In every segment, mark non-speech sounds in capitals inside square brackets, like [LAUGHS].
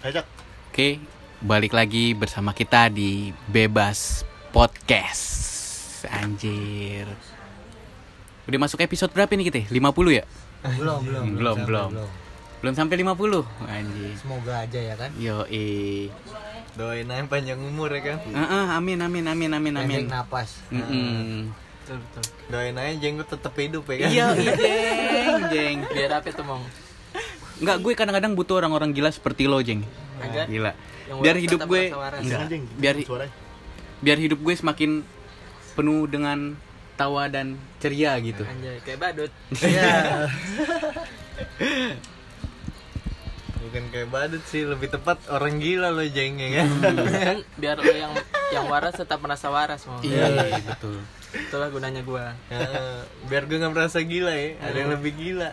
Cok. Oke, balik lagi bersama kita di Bebas Podcast. Anjir. Udah masuk episode berapa nih kita? 50 ya? belum belum Belum, sampai, belum. Belum sampai 50. Anjir. semoga aja ya kan Yo, eh. Doain aja panjang umur ya kan Heeh, amin amin amin amin amin. pendek napas. Betul betul Doain aja jenggot tetep hidup ya kan Iya, [LAUGHS] iya, jeng, jeng. biar apa tuh mong Enggak, gue kadang-kadang butuh orang-orang gila seperti lo, jeng. Agar Gila. yang Biar hidup gue enggak. Anjing, Biar suaranya. biar hidup gue semakin penuh dengan tawa dan ceria gitu. anjay kayak badut iya Bukan kayak badut sih Lebih tepat orang gila lo jeng ya kan biar lo yang yang waras tetap merasa waras mong Iya, betul. itulah gunanya gua Ya, Biar gue gak merasa gila ya Ada yang lebih gila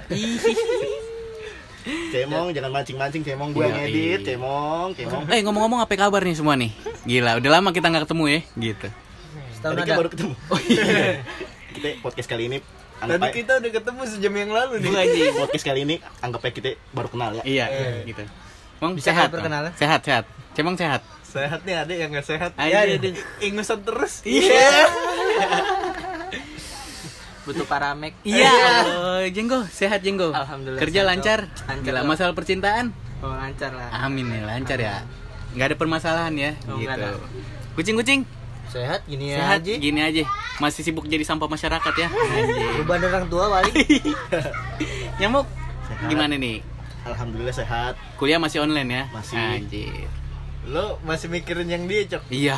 Cemong, jangan mancing-mancing Cemong gue yang Iya, edit, iya. Cemong, Cemong. Eh ngomong-ngomong apa kabar nih semua nih? Gila, udah lama kita nggak ketemu ya, gitu. setahun Tadi ada kita baru ketemu. [LAUGHS] Oh iya. kita podcast kali ini anggap Tadi aja- kita udah ketemu sejam yang lalu nih podcast kali ini anggap aja kita baru kenal ya. Iya, gitu. Mong Bisa sehat, perkenalan? Sehat, sehat. Cemong sehat. Sehat nih ada yang gak sehat Ya, deh. Ingusan terus Iya. [LAUGHS] butuh paramek Iya, Allah, Jenggo, sehat Jenggo. Alhamdulillah, Kerja sehat, lancar. Lancar, Gila, masalah percintaan. oh lancar lah Amin ya, lancar ya. Nggak ada permasalahan ya, Oh, gitu. ada. Kucing-kucing, sehat gini sehat aja gini aja. Masih sibuk jadi sampah masyarakat ya. [LAUGHS] Beban orang tua paling [LAUGHS] Nyamuk, Sehat. gimana nih? Alhamdulillah sehat. Kuliah masih online ya? Masih. Anjir. Lo masih mikirin yang dia cok Iya.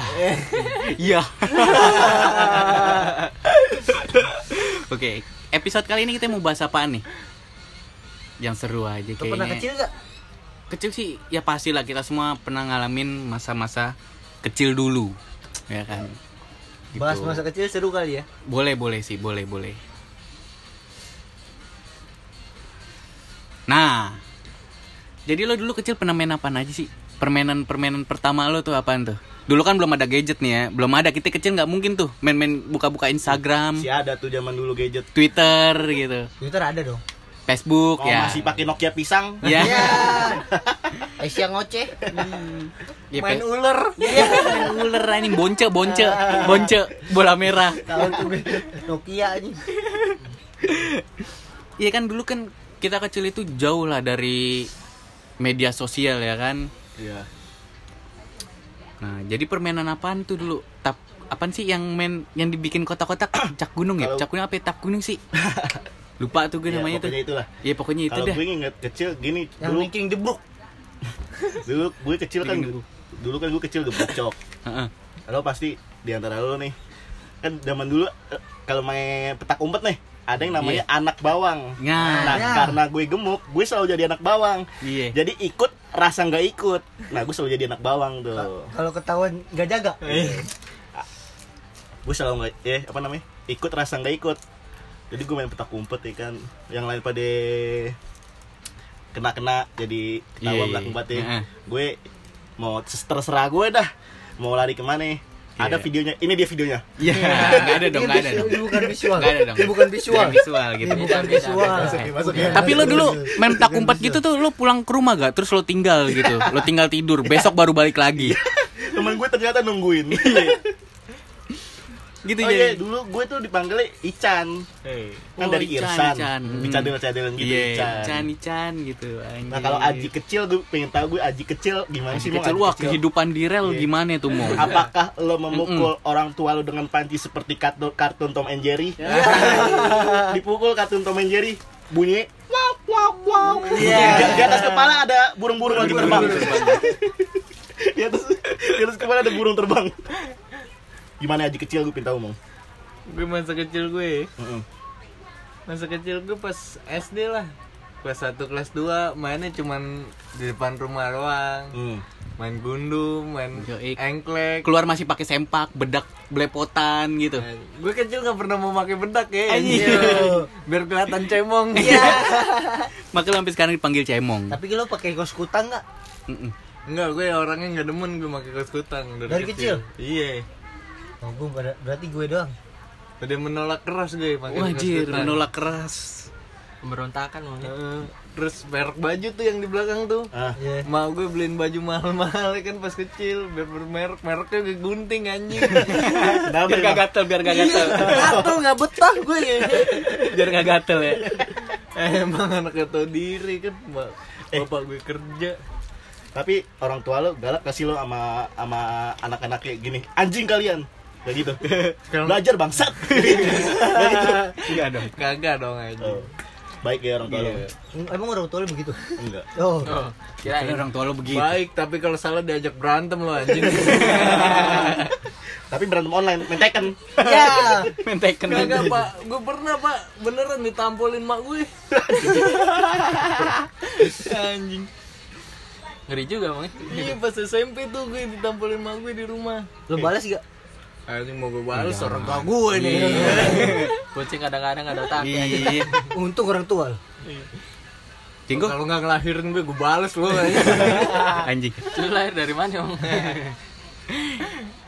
[LAUGHS] Iya. Oke, episode kali ini kita mau bahas apaan nih? Yang seru aja kayaknya. pernah kecil gak? Kecil sih ya pasti lah kita semua pernah ngalamin masa-masa kecil dulu. Ya kan? Gitu. bahas masa kecil seru kali ya Boleh, boleh sih, boleh, boleh. Nah, jadi lo dulu kecil pernah main apa aja sih? Permainan-permainan pertama lo tuh apaan tuh? Dulu kan belum ada gadget nih ya, belum ada. Kita kecil nggak mungkin tuh main-main buka-buka Instagram, Si ada tuh zaman dulu gadget. Twitter gitu, Twitter ada dong Facebook Oh, ya. masih pakai Nokia pisang. [LAUGHS] Ya. Asia ngoceh Ya, Main ular Iya, main ular ini bonce, bonce, bonce, bola merah. Nokia aja Iya kan dulu kan kita kecil itu jauh lah dari media sosial ya kan. Iya. Nah, jadi permainan apaan tuh dulu? Tap apaan sih yang main yang dibikin kotak-kotak [COUGHS] cak gunung ya? Kalau- Cak gunung apa ya? Tap gunung sih. [LAUGHS] Lupa tuh gue Iya, namanya tuh. pokoknya itulah. Iya, pokoknya itu Kalau dah. gue inget kecil gini yang dulu making debruk [LAUGHS] dulu gue kecil kan Bikin dulu kan gue kecil geblok cok. Heeh. Lo pasti di antara lo nih kan zaman dulu eh, kalau main petak umpet nih ada yang namanya anak bawang. Nah, Nah, Ya. karena gue gemuk, gue selalu jadi anak bawang. iya. Jadi ikut rasa nggak ikut. Nah, gue selalu jadi anak bawang tuh. kalau ketahuan gak jaga Gue selalu nggak eh apa namanya? Ikut rasa nggak ikut. Jadi gue main petak umpet ya kan. Yang lain pada kena-kena jadi ketawa Iya, belakang iya. batin. Heeh. Gue mau terserah gue dah. Mau lari ke mana? Ada Iya. videonya. Ini dia videonya. Iya, enggak ada dong, enggak ada dong. ini bukan visual Nggak ada dong. ini bukan visual visual gitu. ini bukan visual beda. Masukin, masukin. Tapi lo dulu main petak umpet gitu tuh lo pulang ke rumah gak? Terus lo tinggal gitu. Lo tinggal tidur, besok baru balik lagi. Temen gue ternyata nungguin. Gitu oh jadi. iya, dulu gue tuh dipanggilnya Ican. Kan Oh, dari Ican, Irsan. Ican. Dicadel-cadel gitu Iya, Ican. Ican, Ican gitu. anjir. Nah kalau Aji kecil gue pengen tahu gue Aji kecil gimana Aji sih kecil Aji wah kecil? kehidupan di rel Iya. gimana tuh mau? Apakah lo memukul orang tua lo dengan panci seperti kartun, kartun Tom and Jerry? Ya. [LAUGHS] Dipukul kartun Tom and Jerry bunyi wow wow wow. Di, di atas kepala ada burung-burung lagi terbang. [LAUGHS] di atas di atas kepala ada burung terbang. Gimana Aji kecil gue tahu Mong? Gue masa kecil gue Heeh. Masa kecil gue pas SD lah Kelas 1, kelas 2 mainnya cuman di depan rumah doang Hmm. Main gundu, main Yoi. engklek Keluar masih pakai sempak, bedak, belepotan gitu. Eh, Gue kecil gak pernah mau pakai bedak ya. Iya. [LAUGHS] Biar kelihatan cemong [LAUGHS] Makanya lo sampai sekarang dipanggil cemong. tapi lo pakai kaos kutang gak Mm-mm. Enggak, gue orangnya gak demen gue pakai kaos kutang Dari kecil? Iya oh gue ber- berarti gue doang? Udah menolak keras gue pakai Wajir, menolak keras. pemberontakan mong Heeh. terus merek baju tuh yang di belakang tuh. Ah, Iya. Mak gue beliin baju mahal-mahal kan pas kecil biar bermerek mereknya gue gunting anjing. [LAUGHS] Biar gak gatel biar gak gatel. Gatel nggak betah gue biar gak gatel ya. Emang anaknya tau diri kan Mak- bapak gue kerja. Tapi orang tua lo galak kasih lo sama sama anak-anak kayak gini. Anjing kalian. Kayak gitu. Belajar bangsat. [LAUGHS] Kayak gitu. enggak dong kagak dong anjing Oh. Baik ya orang tua lo. Iya. Emang orang tua lu begitu? Enggak. Oh. Oh, kira orang tua lo begitu baik tapi kalau salah diajak berantem lo anjing [LAUGHS] Tapi berantem online, main Tekken. [LAUGHS] Ya. menteken kagak pak gue pernah pak beneran ditampolin mak gue anjing Ngeri juga bang. iya pas SMP tuh gue ditampolin mak gue di rumah Lu balas gak? Anjing mau gue balas orang tua gue nih [LAUGHS] Kucing kadang-kadang ada otaknya. iya Untung orang tua. lu. jenggo kalau nggak ngelahirin gue gue balas lo [LAUGHS] anjing Lu lahir dari mana bang?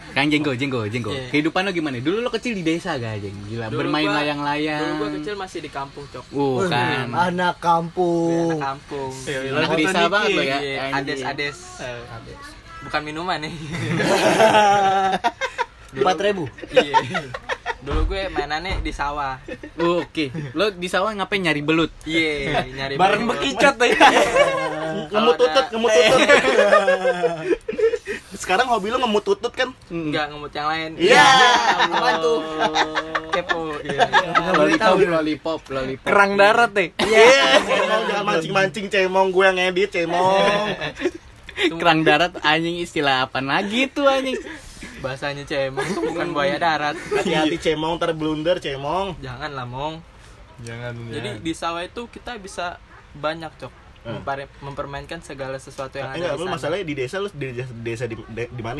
Kang Jenggo, Jenggo, Jenggo. Iya. Kehidupan lo gimana? Dulu lo kecil di desa gak, Jeng? Gila, Dulu bermain layang-layang. Dulu gua kecil masih di kampung cok. Uh, kan. Anak Anak kampung. kampung. Anak desa banget lo ya. Iya, anjing. ades ades. Bukan minuman nih. [LAUGHS] Empat ribu. Iya. Dulu gue mainannya di sawah. Uh, Oke, lo di sawah ngapain nyari belut? Iya, nyari bareng bekicot ya [LAUGHS] Ngemut ada- tutut, ngemut tutut. Sekarang hobi lo ngemut tutut kan? Enggak ngemut yang lain. Iya. Apa tuh? Kepo. Iya. Lollipop, lollipop, lollipop. kerang darat deh Iya, cemong jangan mancing-mancing cemong gue yang ngedit cemong. Kerang darat anjing istilah apa lagi tuh anjing? Bahasanya cemong tuh bukan buaya darat. Hati-hati cemong ntar blunder cemong. Jangan lah, Mong. jangan Jadi di sawah itu kita bisa banyak, Cok. Hmm. Mempare- mempermainkan segala sesuatu yang ada Enggak, di sana. masalahnya di desa lu di desa, desa di di, di mana?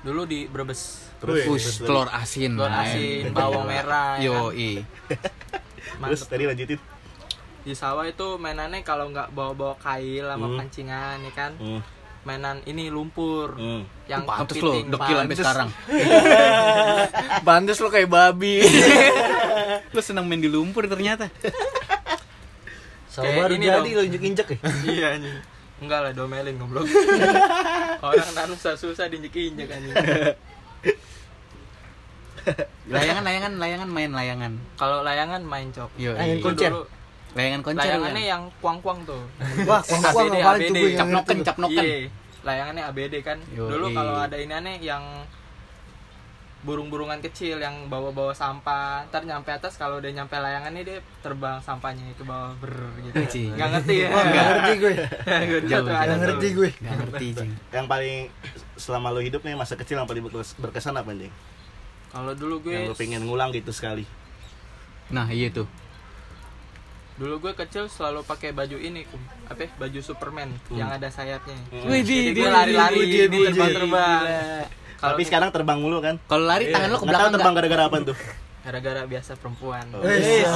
Dulu di Brebes. Terus Push, telur asin. Telur asin, bawang merah. ya Yo, kan? i. [LAUGHS] Terus tadi lanjutin. Di sawah itu mainannya kalau nggak bawa-bawa kail sama Hmm. pancingan ya kan. Hmm. Mainan ini lumpur. Hmm. Yang Pantes lo, dekil sampai pantes. sekarang. [LAUGHS] Bandes lo kayak babi [LAUGHS] Lo seneng main di lumpur ternyata. Sama baru ini jadi lo injek-injek ya. [LAUGHS] iya anjing. Enggak lah domelin goblok. Orang nanu susah diinjek-injek anjing. Layangan, layangan, layangan main layangan. Kalau layangan main cok. Yo, Layangan i. Layangan konser. Layangannya kan? yang kuang-kuang tuh. Wah, kuang-kuang ABD, ABD. yang Capnoken, capnoken. Iya. Layangannya ABD kan. Yoi. Dulu kalau ada ini aneh yang burung-burungan kecil yang bawa-bawa sampah ntar nyampe atas kalau udah nyampe layangan ini dia terbang sampahnya ke bawah ber gitu Cing. nggak ngerti ya Wah, nggak ngerti gue. Nggak ngerti gue. Gak ngerti, Jeng. Yang paling selama lo hidup nih masa kecil yang paling berkes- berkesan apa anjing? kalau dulu gue Yang lo pengen ngulang gitu sekali. Nah, iya tuh. Dulu gue kecil selalu pakai baju ini kum apa ya, baju Superman yang ada sayapnya Hmm. Wih, jadi di- gue lari-lari ini terbang-terbang Kalau Tapi sekarang terbang mulu kan? Kalau lari tangan lo ke belakang terbang gara-gara apa tuh? gara-gara biasa perempuan Oh. Eh, Iya.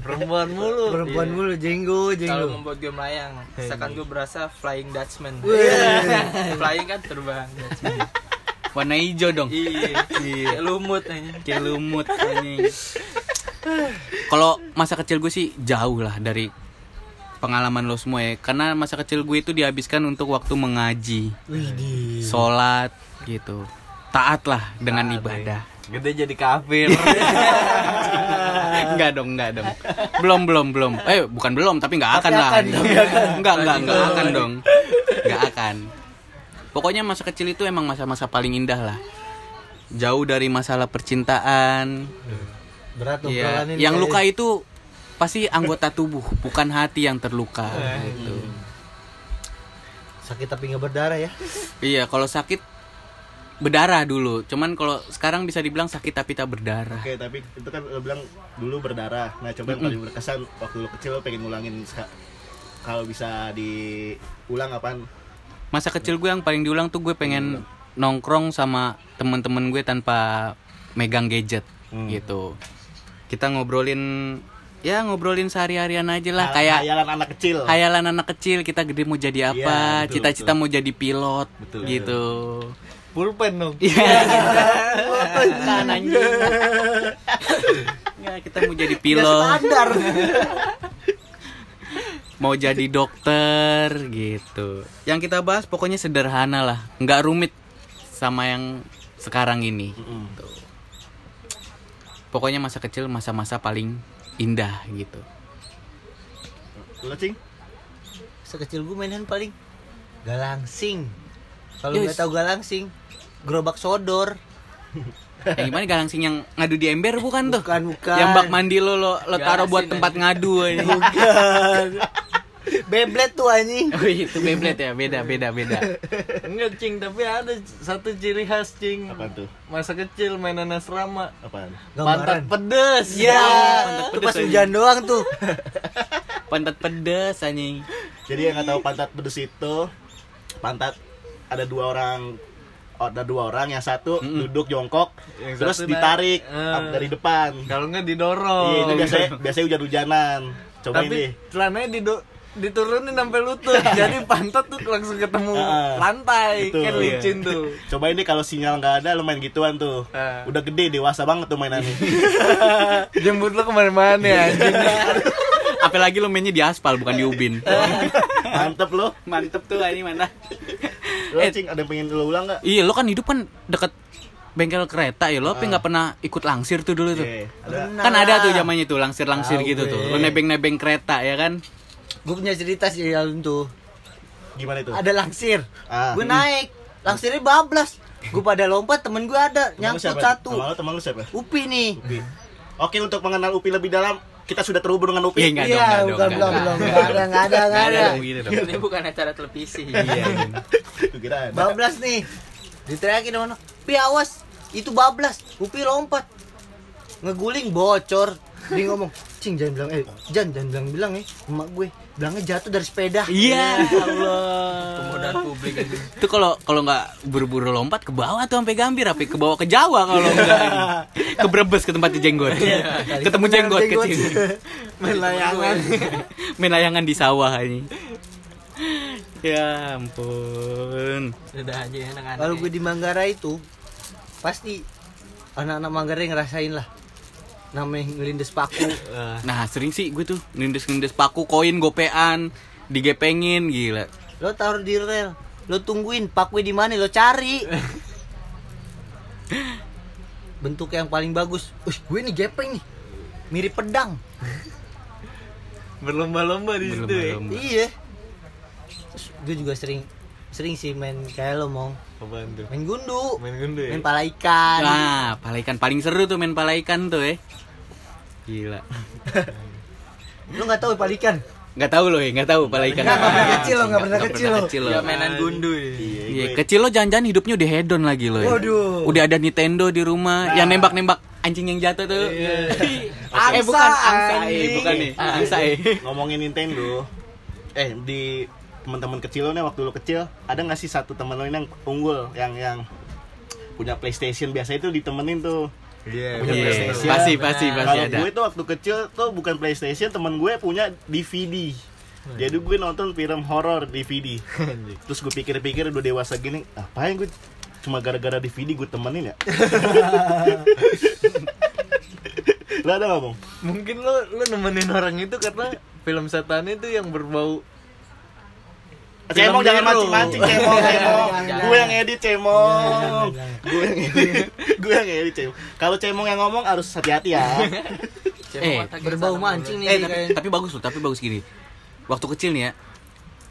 perempuan mulu Perempuan Iya. mulu, jenggo, kalau jenggo. membuat gue melayang misalkan gue berasa flying Dutchman [LAUGHS] flying kan terbang Dutchman Warna hijau dong. iya Kayak lumut aja Kayak lumut anjing. Kalau masa kecil gue sih jauh lah dari pengalaman lo semua ya. Karena masa kecil gue itu dihabiskan untuk waktu mengaji, Widih. sholat gitu. Taat lah dengan ibadah. gede jadi kafir [LAUGHS] enggak dong, enggak dong. Belum, belum, belum. Eh, bukan belum, tapi enggak akan lah. akan dong, Enggak, enggak, enggak akan dong. Enggak akan. Pokoknya masa kecil itu emang masa-masa paling indah lah. Jauh dari masalah percintaan, Berat tuh Iya, obrolan ini yang luka itu pasti anggota tubuh, bukan hati yang terluka. gitu. sakit tapi nggak berdarah ya. Iya, kalau sakit berdarah dulu. Cuman kalau sekarang bisa dibilang sakit tapi tak berdarah. Oke, tapi itu kan lo bilang dulu berdarah. Nah, coba yang paling berkesan waktu lo kecil lo pengen ngulangin kalau bisa diulang apaan? Masa kecil gue yang paling diulang tuh gue pengen nongkrong sama temen-temen gue tanpa megang gadget Hmm. gitu. Kita ngobrolin ya ngobrolin sehari-harian aja lah Hal- kayak hayalan anak kecil. hayalan anak kecil kita gede mau jadi apa, Iya, betul, cita-cita betul. mau jadi pilot Betul, gitu. pulpen dong Iya. kan anjing. Ya, kita mau jadi pilot. Standar. mau jadi dokter gitu. Yang kita bahas pokoknya sederhana lah, nggak rumit sama yang sekarang ini. Tuh. Pokoknya masa kecil masa-masa paling indah gitu. Lu cing? Sekecil gue mainan paling galangsing. Kalau Yes. nggak tahu galangsing, gerobak sodor. Yang [LAUGHS] gimana galangsing yang ngadu di ember bukan tuh? Bukan, bukan. Yang bak mandi lo lo, lo taruh buat tempat ngadu aja. Bukan. [LAUGHS] Beyblade tuh anjing. Oh itu Beyblade ya, beda beda beda. Enggak cing, tapi ada satu ciri khas cing. Apaan tuh? Masa kecil mainan asrama. Apaan? Pantat Gambaran. pedes. Iya, pantat itu pedes pas anjing. hujan doang tuh. [LAUGHS] Pantat pedes anjing. Jadi yang nggak tahu pantat pedes itu pantat ada dua orang oh, ada dua orang yang satu Mm-mm. duduk jongkok Yang terus satu ditarik naik. Up dari depan Kalau enggak didorong. iya itu biasanya biasanya hujan-hujanan cobain Tapi deh celananya diturunin sampai lutut. [LAUGHS] Jadi pantat tuh langsung ketemu Ah, lantai. betul. Kan licin tuh. cobain deh kalau sinyal nggak ada lu main gituan tuh Ah. udah gede dewasa banget tuh mainannya [LAUGHS] Jemput lo ke mana-mana ya. [LAUGHS] Apalagi lo mainnya di aspal bukan di ubin. mantep lo Mantep tuh ini mana. lo Eh. cing ada yang pengen lo ulang nggak Iya, lo kan hidup kan deket bengkel kereta ya, lo apa nggak pernah ikut langsir tuh dulu tuh? Iya, ada Kan ada tuh zamannya tuh langsir-langsir Tahu gitu gue. tuh. Lo nebeng-nebeng kereta ya kan? Gue punya cerita sih dalam tuh. gimana itu Ada langsir. Ah. Gue naik. Langsirnya bablas. Gue pada lompat, temen gue ada Temen lu nyangkut siapa? satu. teman lo teman lu siapa Upi nih. Upi oke untuk mengenal Upi lebih dalam kita sudah terhubung dengan Upi Iya, enggak dong, Iya, bukan belum belum. Enggak ada, enggak ada, enggak ada. gitu. Ini bukan acara televisi. Iya. Kira ada Bablas nih. Diteriakin sama. Pi awas, itu bablas. Upi lompat. Ngeguling bocor. Dia ngomong, "Cing jangan bilang eh, Jan jangan bilang bilang ya emak gue." Bilangnya jatuh dari sepeda. Iya, Allah. Kemudahan publik aja. Itu kalau kalau nggak buru-buru lompat ke bawah tuh sampai Gambir, apa ke bawah ke Jawa kalau enggak. [LAUGHS] Ke Brebes ke tempat jenggot. Ketemu jenggot kecil. [LAUGHS] Main layangan. [LAUGHS] Main layangan di sawah ini. Ya ampun. Udah aja ya anak-anak. Kalau gue di Manggarai itu pasti anak-anak Manggarai ngerasain lah namanya ngelindes paku. Nah sering sih gue tuh nindes-nindes paku koin gopean digepengin gila. Lo taruh di rel, lo tungguin pakunya di mana lo cari. [LAUGHS] Bentuk yang paling bagus. Wih, gue nih gepeng nih. Mirip pedang. Berlomba-lomba di situ ya. Iya. Terus gue juga sering sering sih main kayak lo mong main gundu Main gundu ya? main pala ikan Nah, pala ikan paling seru tuh main pala ikan tuh eh. Gila. lo nggak tahu pala ikan Nggak tahu loh ya, nggak tahu pala ikan. Nggak, pernah apa. kecil lo, nggak pernah kecil lo. kecil lo. Ya mainan gundu ya. iya Iya, kecil lo jangan-jangan hidupnya udah hedon lagi lo. ya. Waduh. Udah ada Nintendo di rumah, yang nembak-nembak anjing yang jatuh tuh. [LAUGHS] eh bukan angsa, eh bukan nih. Angsa eh. ngomongin Nintendo eh di teman-teman kecil lo nih waktu lo kecil ada nggak sih satu teman lo ini yang unggul yang yang punya PlayStation biasa itu ditemenin tuh Iya. Punya Iya, PlayStation. pasti pasti pasti kalau ada. gue tuh waktu kecil tuh bukan PlayStation teman gue punya DVD jadi gue nonton film horor DVD terus gue pikir-pikir udah dewasa gini apain gue? Cuma gara-gara DVD gue temenin ya? [LAUGHS] Lo ada bang Mungkin lo lo nemenin orang itu karena film setan itu yang berbau [LAUGHS] Cemong jangan mancing-mancing Cemong, Cemong. Gue yang edit Cemong. Gue yang edit. [LAUGHS] Gue yang edit Cemong. Kalau Cemong yang ngomong harus hati-hati ya. [LAUGHS] Eh, berbau mancing nih Eh, kayak- tapi, tapi bagus loh, tapi bagus gini. Waktu kecil nih ya,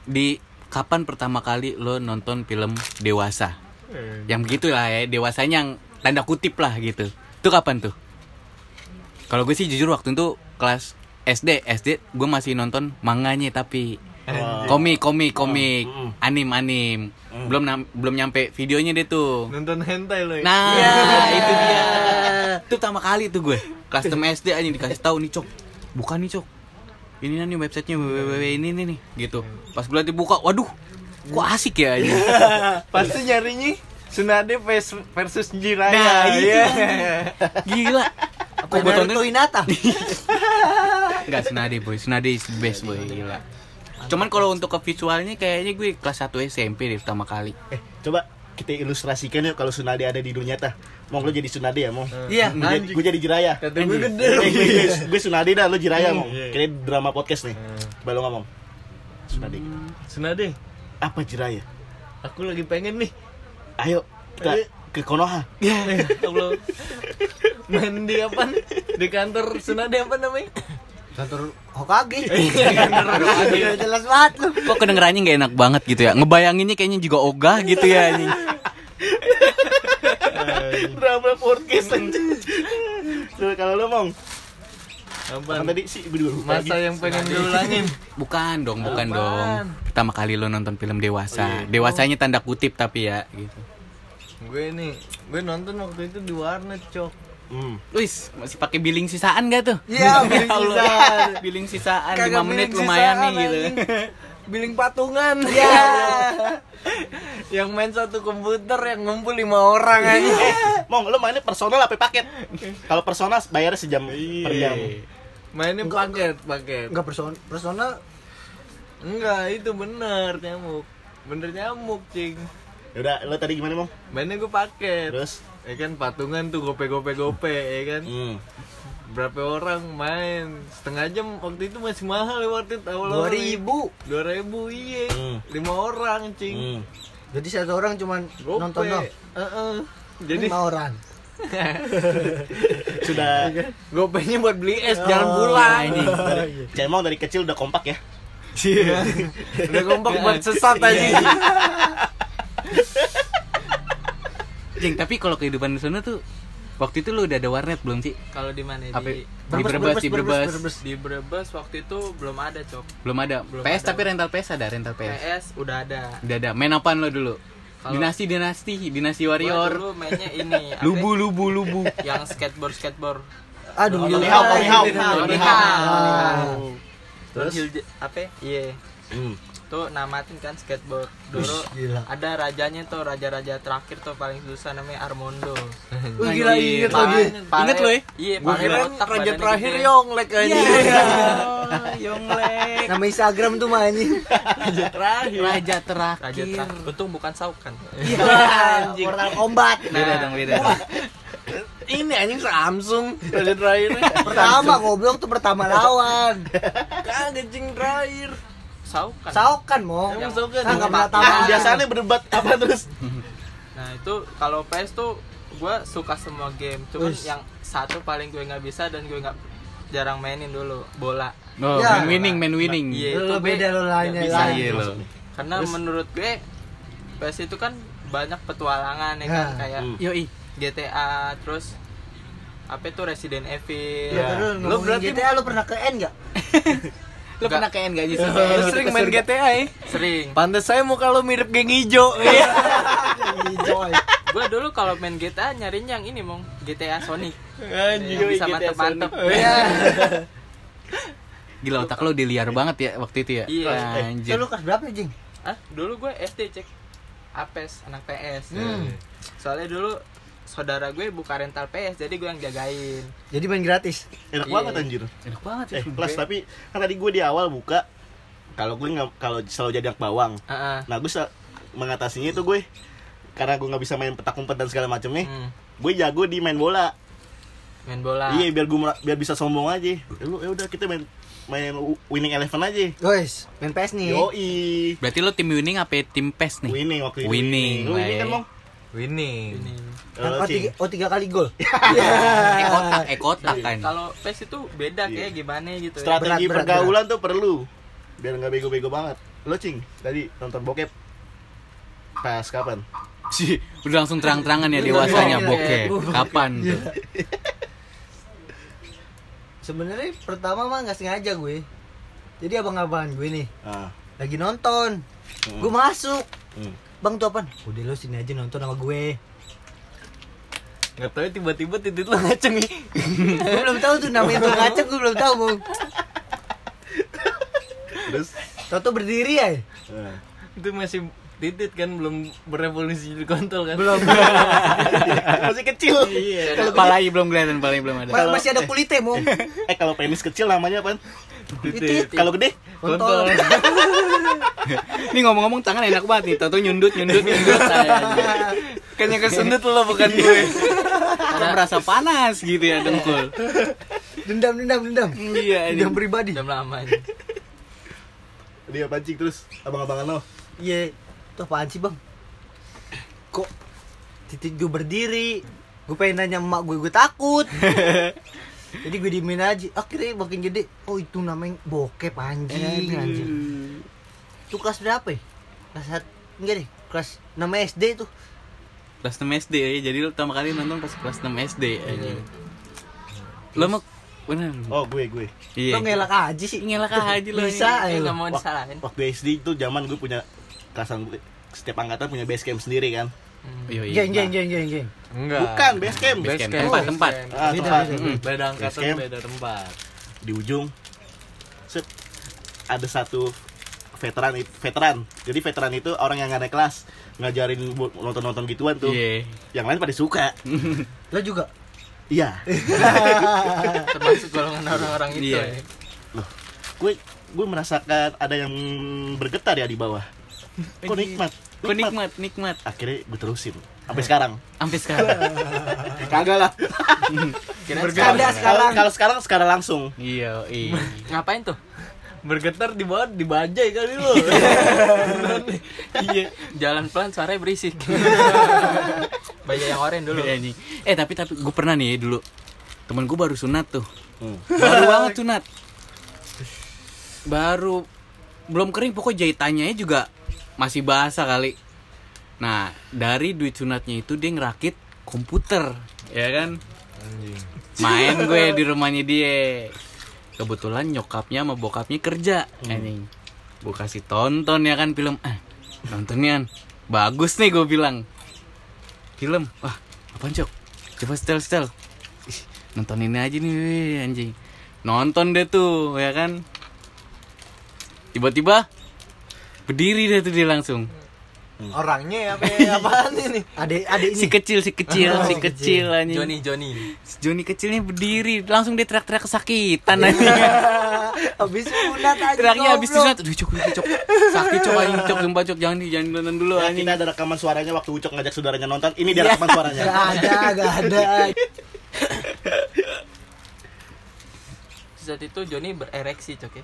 di kapan pertama kali lo nonton film dewasa? Yang begitu lah ya, dewasanya yang tanda kutip lah gitu. Itu kapan tuh? Kalau gue sih jujur waktu itu kelas SD, SD gue masih nonton manganya tapi. Komik, komik, komik, Mm. anim, anim. Belum nam- belum nyampe videonya deh tuh. nonton hentai lo ya. Nah, Iya. itu dia. [LAUGHS] Itu pertama kali tuh gue. 6 SD aja dikasih tahu nih, Cok. Bukan nih, Cok. Ini nih websitenya www ini nih nih gitu. Pas gue dibuka, waduh. Kok asik ya aja. [LAUGHS] Pasti nyarinya Tsunade vers- versus Jiraya. Nah. Iya. [LAUGHS] Gila. apa gue tonton Hinata Enggak Tsunade boy. Tsunade is the best boy, gila. Cuman kalau untuk ke visualnya kayaknya gue kelas 1 SMP deh pertama kali. Eh, coba kita ilustrasikan yuk kalau Sunade ada di dunia nyata. Mong lo jadi Sunade ya, Mong. iya Gue jadi, gue jadi Jiraya. Gue gede. Eh, gue, Sunade dah, lo Jiraya, Mong. Iya. Kira drama podcast nih. Coba lo ngomong. Sunade. Senade Apa Jiraya? aku lagi pengen nih Ayo kita ke Konoha. Eh, [LAUGHS] Allah main di apa di kantor Senade apa namanya Kantor Hokage. [LAUGHS] Iya, Udah jelas banget lu. Kok kedengerannya nggak enak banget gitu ya? Ngebayanginnya kayaknya juga ogah gitu ya anjing. Drama podcast anjing. Tuh, Kalau lu mong, kan tadi sih gue lupa masa lagi. yang pengen diulangin Bukan dong, bukan Apaan? dong. Pertama kali lo nonton film dewasa. Dewasanya tanda kutip tapi ya gitu. gue nih gue nonton waktu itu di warnet cok Hmm. Wis, masih pakai billing sisaan gak tuh? Iya, billing [LAUGHS] Ya Allah. sisaan. billing sisaan Kagak 5 menit billing lumayan nih gitu. billing patungan [LAUGHS] Iya. [LAUGHS] yang main satu komputer yang ngumpul lima orang aja Mong, lu mainnya personal apa paket? Kalau personal bayarnya sejam per jam. mainnya paket paket Enggak person personal enggak itu bener nyamuk bener nyamuk cing Yaudah, lu tadi gimana, Mong? mainnya gue paket Terus? Ya kan patungan tuh gope gope gope ya kan Hmm. berapa orang main setengah jam waktu itu masih mahal ya waktu itu awal dua ribu. dua ribu iya Hmm. lima orang cing Hmm. Jadi satu orang cuman gope nonton dong. Heeh. jadi lima orang. [LAUGHS] Sudah gopenya buat beli es jangan pulang [LAUGHS] Cemong dari kecil udah kompak ya. udah kompak buat sesat aja Jeng, tapi kalau kehidupan di sana tuh waktu itu lu udah ada warnet belum sih? Kalau di mana di Di Brebes, di Brebes. di Brebes waktu itu belum ada, Cok. Belum ada. Belum PS ada. tapi rental PS ada, rental PS. PS udah ada. Udah ada. Main apaan lo dulu? Dinasti Dinasti, Dinasti Warrior. dulu mainnya ini [LAUGHS] apa? Lubu lubu lubu. yang skateboard skateboard. Aduh, Tony. Hawk, Tony Hawk. Tony Hawk. Terus? Apa? Iya. Hmm. Tuh namatin kan skateboard. Dulu gila. ada rajanya tuh, raja-raja terakhir tuh paling susah namanya Armando. Wih, gila inget lagi. Ingat lo ya? Iya, paling raja terakhir gede. Yonglek aja. [LAUGHS] Yonglek. Nama Instagram tuh mah anjing. Raja terakhir. Raja terakhir. Raja terakhir. Untung bukan Saukan. Iya, [LAUGHS] Mortal Kombat. Beda dong, beda dong. Ini anjing Samsung raja terakhirnya. Pertama goblok tuh pertama lawan. Kagak cing terakhir. Saukan. Saukan mau. Emang Saukan? Ah, nggak pernah Ah, tamat. biasanya berdebat apa terus? [LAUGHS] Nah itu kalau PS tuh gue suka semua game, cuman yang satu paling gue nggak bisa dan gue nggak jarang mainin dulu bola. Oh, Ya. main winning, main winning. Iya itu beda lu lainnya bisa. lain. Iya lo. Karena menurut gue PS itu kan banyak petualangan ya kan Nah. kayak Hmm. Yoi. GTA terus apa itu Resident Evil. Ya, terus Lu berarti- berarti GTA lu pernah ke N enggak? [LAUGHS] Lo pernah ke N gak sih? Lu sering main GTA ya? Sering. Pantes saya muka lu mirip geng hijau. [LAUGHS] Iya. Hijau. gue dulu kalau main GTA nyarinya yang ini mong GTA Sonic. Anjing. Yang bisa mantep-mantep. Iya. Gila otak lo diliar banget ya waktu itu ya? Iya. Anjir. Lu kelas berapa, Jing? Ah, dulu gue SD cek Apes, anak PS. Hmm. Soalnya dulu saudara gue buka rental PS, jadi gue yang jagain. Jadi main gratis. Enak Iya. banget anjir. Enak banget Eh, plus tapi kan tadi gue di awal buka kalau gue nggak kalau selalu jadi anak bawang. Heeh. Nah, gue mengatasinya itu gue karena gue nggak bisa main petak umpet dan segala macamnya, Hmm, gue jago di main bola. main bola. Iya, biar gue biar bisa sombong aja. Eh, Lu ya udah kita main main winning eleven aja. Guys, main PS nih. Yoi. Berarti lo tim winning apa tim PES nih? Winning waktu itu. Winning, Lu winning kan. Winning. Ini. Kan oh, tiga, oh tiga kali gol. [LAUGHS] Eh kotak, eh kotak kan. Kalau PES itu beda Iya. kayak gimana gitu. ya. Strategi Berat, berat, pergaulan tuh perlu. Biar nggak bego-bego banget. Lo cing, tadi nonton bokep pas kapan? Sih, udah langsung terang-terangan ya dewasanya [LAUGHS] Iya. bokeh. Kapan tuh? [LAUGHS] Sebenarnya pertama mah nggak sengaja gue. Jadi abang-abangan gue nih Ah. lagi nonton. Hmm. Gue masuk. Hmm. Bang tuh apaan? Udah lo sini aja nonton sama gue. Nggak tahu tiba-tiba titik lu ngaceng nih. [LAUGHS] gue belum tahu tuh namanya tuh ngaceng gue belum tahu bang. Terus Toto berdiri ya? ah. Itu masih titit kan belum berevolusi jadi kontol kan. Belum. [LAUGHS] masih kecil. Iya. Palai belum kelihatan, palai belum ada. Ma- masih ada kulitnya mau. [LAUGHS] eh kalau penis kecil namanya apa? Titit. Kalau gede? Kontol. [LAUGHS] Ini ngomong-ngomong tangan enak banget nih. Tato nyundut, nyundut, nyundut. Kayaknya kesundut lo bukan gue. Kok merasa panas gitu ya dengkul. Dendam, dendam, dendam. Iya, ini. Dendam pribadi. Jam lama ini. dia pancing terus abang-abangan lo Iya, itu apaan sih bang? Kok titik gue berdiri? Gue pengen nanya emak gue, gue takut. [LAUGHS] Jadi gue diemin aja. Akhirnya makin gede. Oh itu namanya bokep anjing, anjing. Itu kelas berapa ya? Kelas satu, enggak deh. Kelas 6 SD tuh. Kelas 6 SD ya. Jadi lu pertama kali nonton pas kelas 6 SD aja. Lo mau bener. oh gue gue Iya. Lo ngelak aja sih. Ngelak aja lo. Bisa aja nggak lo. mau disalahin waktu SD itu zaman gue punya kasan setiap angkatan punya base camp sendiri kan. Geng, geng, geng, geng, geng. Enggak. bukan base camp Base camp. Tempat, tempat. Ah, Beda, tempat. beda. Mm. Beda angkatan, beda tempat. di ujung set ada satu veteran veteran jadi veteran itu orang yang nggak naik kelas ngajarin nonton nonton gituan tuh Iya. yang lain pada suka Lo juga. iya [LAUGHS] termasuk golongan orang-orang itu Iya. ya. loh gue gue merasakan ada yang bergetar ya di bawah kok nikmat Kok nikmat, nikmat. akhirnya gue terusin sampai sekarang Sampai sekarang. [LAUGHS] kagak lah Berganda sekarang. sekarang. kalau sekarang sekarang langsung iya, iya. ngapain tuh Bergetar di bawah dibajai kali lu. [LAUGHS] Iya. jalan pelan suaranya berisik [LAUGHS] Baja yang oranye dulu Iya, nih. Eh tapi tapi gue pernah nih dulu temen gue baru sunat tuh Hmm. baru banget sunat baru belum kering pokoknya jahitannya juga masih basah kali. Nah dari duit sunatnya itu dia ngerakit komputer ya kan? Main [LAUGHS] gue di rumahnya dia. Kebetulan nyokapnya sama bokapnya kerja anjing. Gue kasih tonton ya kan film. Ah nontonnya bagus nih gue bilang. Film. Wah apaan cok? Coba setel setel. Ih, nonton ini aja nih anjing. Nonton deh tuh ya kan? Tiba-tiba berdiri deh tuh dia langsung Orangnya apa ya? [LAUGHS] Apaan ini? Adek, adek ini. si kecil si kecil Oh, si kecil anjing Joni Joni Si Joni kecilnya berdiri langsung dia teriak-teriak kesakitan anjing [LAUGHS] Habis sunat aja. teriaknya habis sunat aduh cok cok sakit cok anjing cok sumpah cok jangan di jangan nonton dulu Ya, anjing kita ada rekaman suaranya waktu Ucok ngajak saudaranya nonton. Ini dia rekaman suaranya. [LAUGHS] Gak ada, gak ada. saat itu Joni berereksi cok ya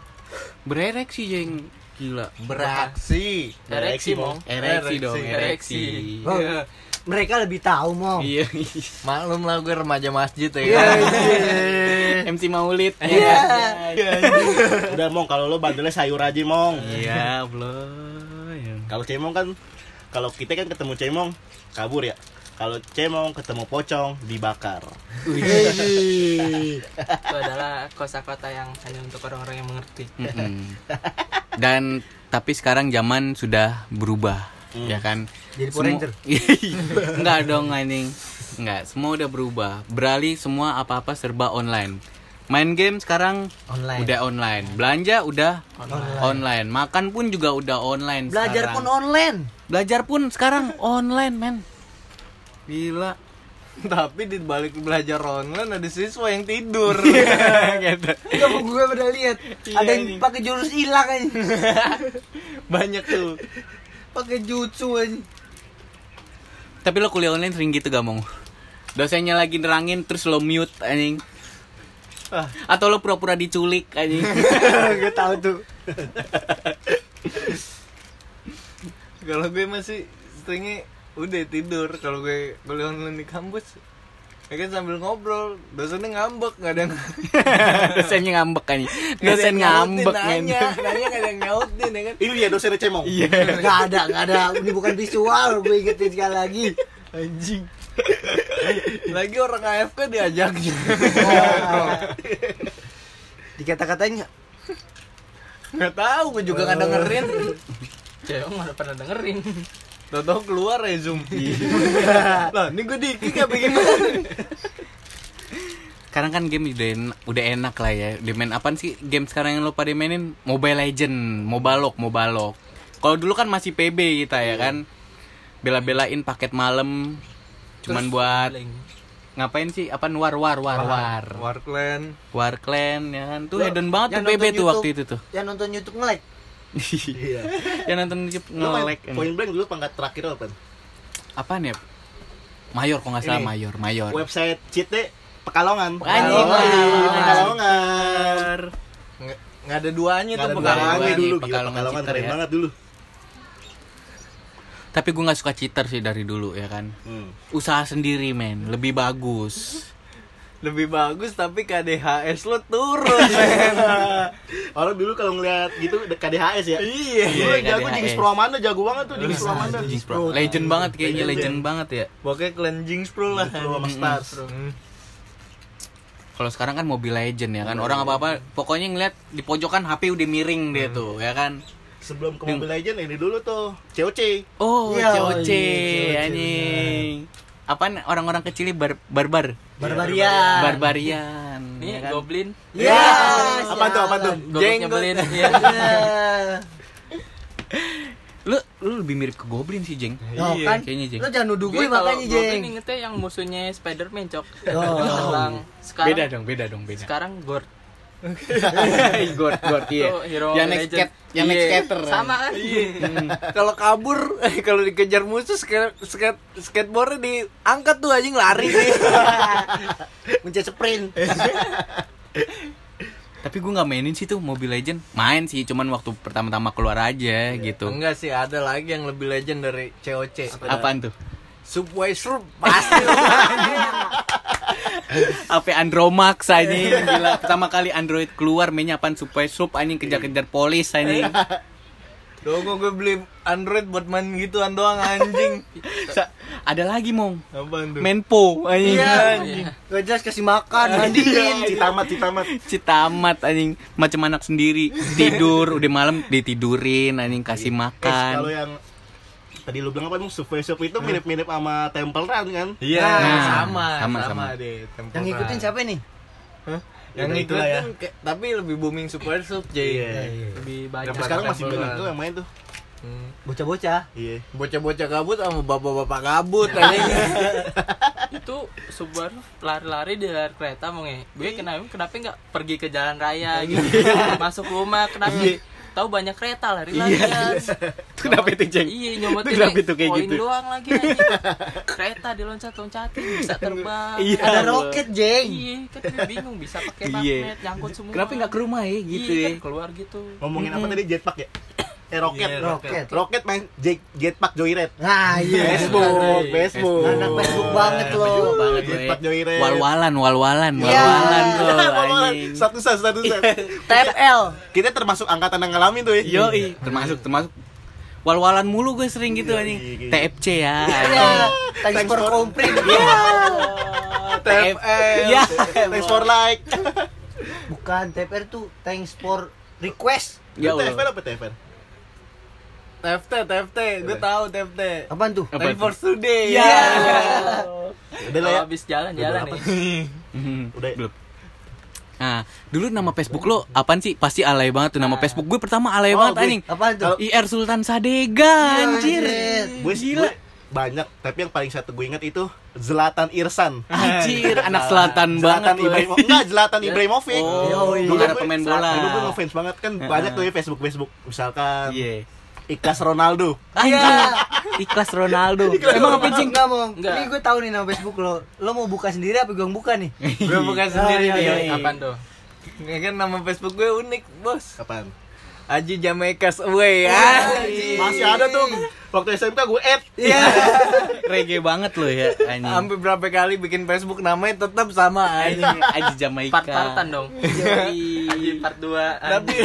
berereksi jeng gila Beraksi. ereksi mong ereksi dong Ereksi. Oh, mereka lebih tahu mau. iya Maklum lah gue remaja masjid ya. Iya, iya. [LAUGHS] MC Maulid Iya. Udah mong kalau lo bandelnya sayur aja mong. iya belum ya. Kalau cemong kan kalau kita kan ketemu cemong kabur ya. Kalau cemong ketemu pocong dibakar. itu adalah kosakata yang hanya untuk orang-orang yang mengerti Mm-mm. Dan tapi sekarang zaman sudah berubah, ya kan? Jadi Power Ranger. [LAUGHS] Enggak dong anjing. Enggak, semua udah berubah. Beralih semua apa-apa serba online. Main game sekarang Online. udah online. Belanja udah Online. online. Makan pun juga udah online Belajar sekarang. pun online. Belajar pun sekarang online, men. Gila. [LAUGHS] Tapi di balik belajar online ada siswa yang tidur. [LAUGHS] gitu. Enggak mau gue pada lihat. Ada yang pakai jurus hilang aja. [LAUGHS] Banyak tuh. pakai jutsu aja. Tapi lo kuliah online sering gitu gak mau? Dosennya lagi nerangin terus lo mute anjing. Ah. Atau lo pura-pura diculik anjing. Gue tahu tuh. Kalau gue masih seringnya udah tidur kalau gue kuliah online di kampus. Ya kan sambil ngobrol, dosennya ngambek, nggak ada yang [LAUGHS] Dosennya ngambek nggak ada Dosen ngambek nanya, nanya nggak ada yang nyautin ya kan. Ini dia dosennya cemong. Iya. Gak ada, gak ada. Ini bukan visual. Gue ingetin sekali lagi. Anjing. Lagi orang AFK diajaknya. [LAUGHS] Dikata-katain nggak? Nggak tahu, gue juga nggak dengerin. cewek mana pernah dengerin Tahu-tahu keluar ya Zoom. [LAUGHS] Lah, ini gue dikik apa gimana? Sekarang kan game udah enak, udah enak lah ya. Di main apaan sih game sekarang yang lo pada mainin? Mobile Legend, Mobalok, Mobalok. Kalau dulu kan masih PB kita ya kan. Bela-belain paket malam cuman Terus buat ngapain sih? Apa war war war war. Warclan. War Clan ya kan. Tuh hedon banget tuh PB tuh waktu itu tuh. Yang nonton YouTube nge-like. Iya. [LAUGHS] yang nonton YouTube nge-like. Point Blank dulu pangkat terakhir apa? Apaan ya? Mayor kok nggak salah Ini. Mayor, Mayor. Website cheat deh Pekalongan. Anjing, Pekalongan. Pekalongan. Pekalongan. Nggak ada duanya tuh pegangannya dulu Pekalongan pekalongan keren ya. banget dulu Tapi gue nggak suka cheater sih dari dulu ya kan. Hmm. Usaha sendiri men, lebih bagus. Lebih bagus tapi KDHS lo turun [LAUGHS] men Orang dulu kalau ngeliat gitu KDHS ya. iya Gue Iya, jago KDHS. Jinx Pro Amanda jago banget tuh Jinx Pro Amanda. Jinx Pro. Legend banget kayaknya, Legend, banget ya. pokoknya cleansing pro lah Pro sama Stars. Hmm. Kalau sekarang kan Mobile Legend ya kan. Orang apa-apa pokoknya ngeliat di pojokan HP udah miring dia tuh ya kan. Sebelum ke Mobile Legend ini dulu tuh COC. Oh, Iya, COC iya, COC, anjing. Apaan orang-orang kecil bar barbar? Barbarian. Barbarian. Nih ya kan? goblin. Ya. Apa tuh, apa tuh? Jenggot. Iya. [LAUGHS] Lu lu lebih mirip ke Goblin sih, Jeng. Oh, Iya, kan? kayaknya, Jeng. Lo jangan nuduh gue makanya, goblin Jeng. ingetnya yang musuhnya Spider-Man, Cok. Oh. Sekarang Beda dong, beda dong, beda. Sekarang Gord. God, [LAUGHS] God, iya. Yang next legend. skate, yang next Iya, skater. Sama kan? kalau kabur [LAUGHS] kalau dikejar musuh skate, skate skateboardnya diangkat tuh anjing lari [LAUGHS] Mencet sprint. Tapi gue nggak mainin sih tuh Mobile Legend. Main sih, cuman waktu pertama-tama keluar aja gitu. enggak sih ada lagi yang lebih legend dari COC Apaan tuh? Subway Surf pasti HP Andromax anjing. Gila pertama kali Android keluar mainnya apaan? Super Sup anjing kejar-kejar polis anjing. Dogo gue beli Android buat main gituan doang anjing. Sa- ada lagi mong. Apaan tuh? Menpo anjing. Iya. Gak jelas kasih makan, mandiin. Citamat, citamat. Citamat anjing. Macam anak sendiri. Tidur udah malam ditidurin anjing kasih Eh, makan. Kalau yang tadi lu bilang apa nih Subway Shop itu mirip-mirip sama Temple Run kan? Iya, Nah, sama, sama, sama, sama. deh. Tempo Yang ngikutin Run. siapa nih? Hah? Yang Udah itulah ngikutin ya. kayak- tapi lebih booming Super Sub, Jay. Iya. Lebih banyak. Dapat- Sekarang masih Temple banyak tuh yang main tuh. Hmm. Bocah-bocah. Iya. Bocah-bocah gabut sama bapak-bapak gabut anjing. [LAUGHS] itu Subaru lari-lari di layar kereta mau nge gue kenapa kenapa nggak pergi ke jalan raya gitu [LAUGHS] masuk rumah kenapa tahu banyak kereta lari-larian kenapa itu jeng iya Kenapa itu kayak koin gitu? doang lagi anjing. kereta diloncat-loncatin bisa terbang Iya. Ada roket, Jeng. iya kan bingung bisa pakai Iya. magnet nyangkut semua kenapa nggak ke rumah ya gitu iya, ya kan keluar gitu Ngomongin apa tadi jetpack ya? Eh roket. Iya, roket. Roket main jet, jetpack Joyride. Nah, iya. Facebook, Facebook. Anak Facebook banget lo. Facebook banget lo ya. Jetpack Joyride. wal-walan wal-walan Iya. wal-walan [LAUGHS] tuh Satu satu set. Tap L. Kita termasuk angkatan yang ngalamin tuh ya. Yoi, termasuk termasuk wal-walan mulu gue sering gitu anjing. gitu. TFC ya. Iya. Thanks for complete. TFL. Iya. Thanks for like. Bukan TPR tuh thanks for request. Ya. TFR apa TFR? TFT, TFT, gue tahu TFT. Apaan tuh? Apa Time for today. Iya. Udah lah ya. habis jalan-jalan nih Mhm. Udah. Belum. Nah, dulu nama Facebook lo apaan sih? Pasti alay banget tuh nama Facebook gue pertama alay Oh, banget gue- anjing. Apaan tuh? IR Sultan Sadega anjir. anjir. Gue Gila. gue banyak, tapi yang paling satu gue ingat itu Zlatan Irsan. Anjir, anak selatan banget Zlatan. Ibrahimovic. Enggak, Zlatan [LAUGHS] Ibrahimovic. Oh, Dulu ada pemain bola. Dulu gue ngefans banget kan banyak tuh ya Facebook Facebook. Misalkan Iya. Ikhlas Ronaldo. Anjir. Ikhlas Ronaldo. Emang apa cing? Enggak mau. Enggak. Ini gue tahu nih nama Facebook lo. Lo mau buka sendiri apa gue yang buka nih? Gue bukan [LAUGHS] sendiri iya, nih. iya. apaan tuh Ini kan nama Facebook gue unik, Bos. Kapan? Aji Jamaikas Away. Ah. Masih ada tuh. Waktu SMK gue add. Iya. [LAUGHS] Reggae banget lo ya anjing. Sampai berapa kali bikin Facebook namanya tetap sama Anjing, aja. Aji Jamaika. part-partan dong. Aji part 2 tapi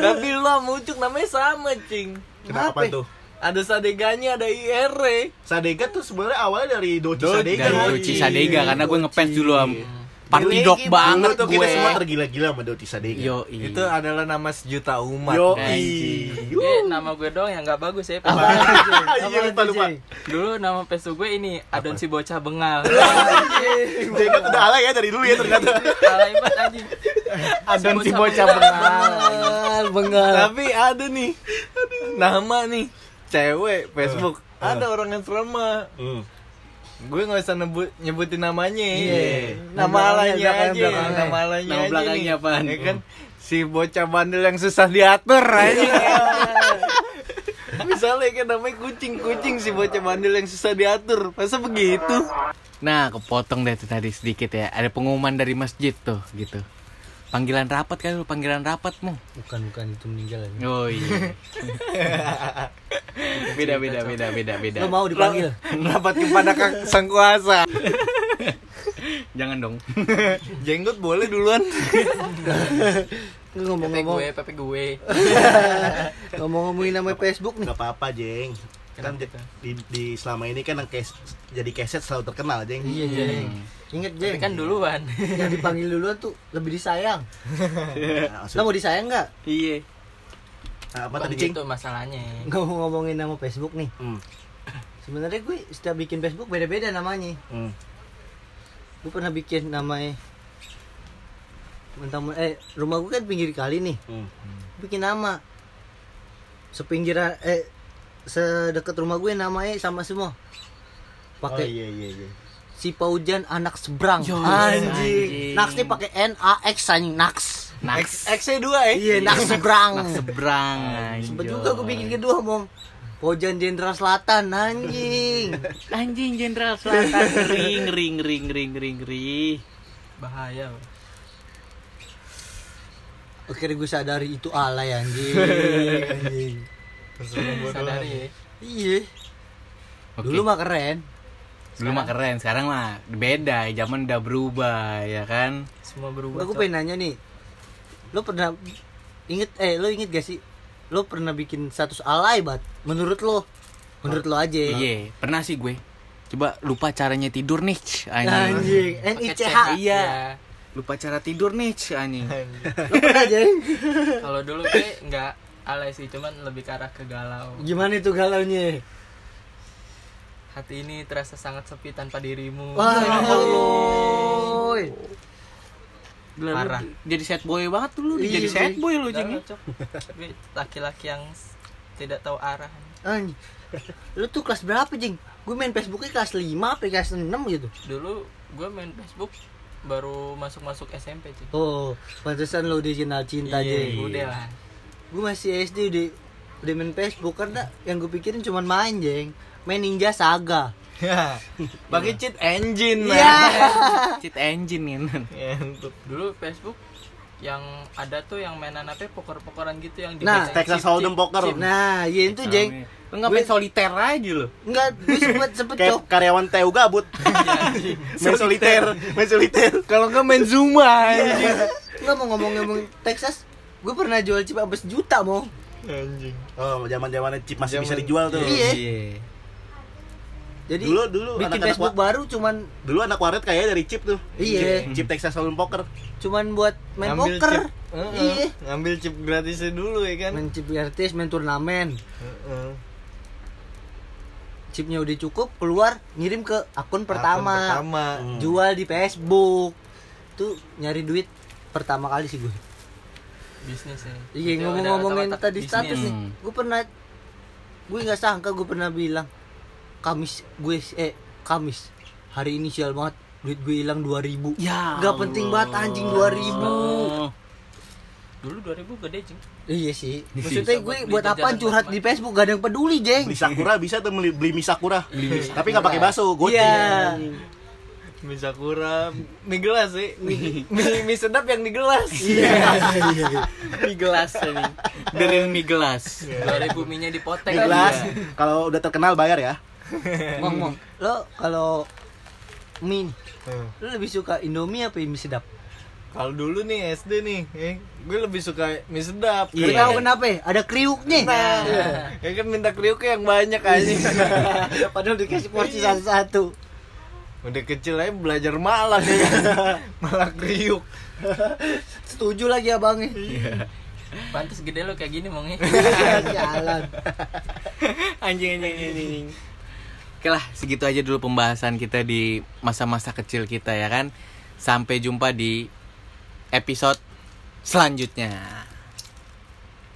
tapi lo sama Ucuk namanya sama, Cing. Kenapa Kenapa? tuh? Ada sadeganya, ada IR. Sadega tuh sebenarnya awalnya dari Doci. Sadega. Dari kan? Doci Sadega karena gue ngefans dulu am. Party Dulu dog gitu, banget tuh kita gue. semua tergila-gila sama Doci Sadega. Yo, Itu adalah nama sejuta umat. Yo. Eh, nama gue doang yang gak bagus ya [LAUGHS] Iya lupa lupa. Dulu nama Facebook gue ini Adon si bocah bengal [LAUGHS] Jenggot udah alay ya dari dulu ya ternyata. Alay banget anjing Adon si bocah Bengal, bengal. Tapi ada nih nama nih cewek Facebook. Ada orang yang serama. Gue nggak usah nebut, nyebutin namanya. Iya. Nama alanya aja. belakangnya. Nama alanya Nama aja belakangnya apaan? Ya kan? Si bocah bandel yang susah diatur aja. Misalnya kan namanya kucing-kucing si bocah bandel yang susah diatur. Masa begitu? Nah, kepotong deh tuh tadi sedikit ya. Ada pengumuman dari masjid tuh, gitu. Panggilan rapat kan lu, panggilan rapat mu. Bukan bukan itu meninggal aja. Oh iya. [LAUGHS] beda beda beda beda beda. Lo mau dipanggil? Rapat kepada kak sang kuasa. Jangan dong. [LAUGHS] Jenggot boleh duluan. Lu Pepe ngomong-ngomong gue, pepe gue. [LAUGHS] ngomong-ngomongin nama Facebook nih. Gak apa-apa, Jeng. Kan Kenapa? di, di selama ini kan yang kes, jadi keset selalu terkenal, Jeng. Iya, Jeng. Ingat, Tapi Jeng. kan duluan. Yang dipanggil duluan tuh lebih disayang. [LAUGHS] Nah, maksud- Lo mau disayang nggak? Iya. Nah, apa Bukan tadi, gitu masalahnya. Ngomong-ngomongin nama Facebook nih. Hmm. Sebenarnya gue setiap bikin Facebook beda-beda namanya. Hmm. Gue pernah bikin namanya mentang eh rumah gue kan pinggir kali nih. Hmm. bikin nama sepinggiran eh sedekat rumah gue namanya sama semua Oh pakai iya iya iya. si Paujan anak seberang Yo, anjing anjing. Nax nih pakai N A X anjing Nax Nax. X-nya dua ya. iya Nax seberang Seberang. sempet juga gue bikin kedua mong Paujan Jenderal Selatan anjing [LAUGHS] Anjing Jenderal Selatan ring ring ring ring ring ring. Bahaya. Bro. akhirnya gue sadari itu alay anjing anjing [LAUGHS] Sadari ya. iya Oke. dulu mah keren Dulu mah keren, sekarang mah beda, zaman udah berubah ya kan. Semua berubah. Gue Cok. pengen nanya nih Lo pernah Inget eh lo inget gak sih Lo pernah bikin status alay bat Menurut lo Menurut lo aja Iya, pernah sih gue. Coba lupa caranya tidur nih, anjing. Anjing Pakai NICH CH. Iya. Lupa cara tidur nih, anjing. Lo pernah aja Kalau dulu gue nggak alay sih, cuman lebih ke arah ke galau. Gimana itu galaunya Hati ini terasa sangat sepi tanpa dirimu. Wah Ya Allah Gila, lu Parah. Jadi sad boy banget tuh lu, Iya, jadi sad Bing. boy lu. Gue laki-laki yang tidak tahu arah. Anjing Lo tuh kelas berapa Jing? Gue main Facebooknya kelas 5 apa kelas 6 gitu Dulu gue main Facebook baru masuk-masuk SMP sih. Oh pantesan lo dikenal cinta Iya, Jing udah lah. Gue masih SD udah Udah main Facebook Karena yang gue pikirin cuma main Jeng Main Ninja Saga [LAUGHS] Pakai cheat engine Iya lah. [LAUGHS] Cheat engine kan. Ngentuk. Dulu Facebook yang ada tuh yang mainan apa poker-pokeran gitu yang Nah, Texas Hold'em Poker. chip. Nah iya itu Jeng Lu nggak main soliter aja lu. Enggak, gue sempet sempet Kayak cok karyawan TU gabut. [LAUGHS] main soliter, main soliter. Kalau nggak main Zuma anjing. Enggak mau ngomong-ngomong Texas Gue pernah jual chip abis juta mau Anjing. Oh, zaman-zamannya chip masih bisa Zaman- dijual tuh. Iya. Jadi Dulu- dulu bikin anak-anak Facebook wa- baru cuman Dulu anak waret kayaknya dari chip tuh. Iya. Chip, chip Texas Hold'em Poker. cuman buat main Ngambil poker. chip. Heeh. Iya. Ngambil chip gratisnya dulu ya kan. Main chip gratis, main turnamen. Heeh. Chipnya udah cukup, keluar ngirim ke akun pertama. Akun pertama. Hmm. Jual di Facebook. Tuh nyari duit pertama kali sih gue. Bisnis ya. Iya ngomong-ngomongin tadi bisnis. status nih. Hmm. Gue pernah gue nggak sangka gue pernah bilang Kamis gue eh Kamis hari ini sial banget duit gue hilang 2000 Ya. Gak penting banget anjing 2000 Oh. Dulu 2000 gede, Jing. Iya sih Bisa Maksudnya gue buat jajanan curhat di Facebook Gak ada yang peduli jeng Beli Sakura bisa tuh beli, beli mie Sakura. Tapi nggak pakai bakso, goceng. Iya Mie Sakura, mie gelas sih. Mie, mie, mie sedap yang di gelas. Iya Mie gelas ini. Dari mie gelas. 2000 minyak dipotek. Mie gelas. Kalau udah terkenal bayar ya. Mong mong Lo kalau mie nih, Hmm. Lo lebih suka Indomie apa mie sedap? Kalau dulu nih SD nih, eh, gue lebih suka mie sedap. Lo Iya. tahu kenapa ya? Ada kriuknya Nah, ya kan minta kriuknya yang banyak aja. [LAUGHS] Padahal dikasih porsi satu-satu Udah kecil aja belajar malak ya. [LAUGHS] malak kriuk. Setuju lagi abangnya Pantes gede lo kayak gini mongnya. [LAUGHS] Jalan anjing anjing anjing, anjing. Oke lah, segitu aja dulu pembahasan kita di masa-masa kecil kita ya kan. Sampai jumpa di episode selanjutnya.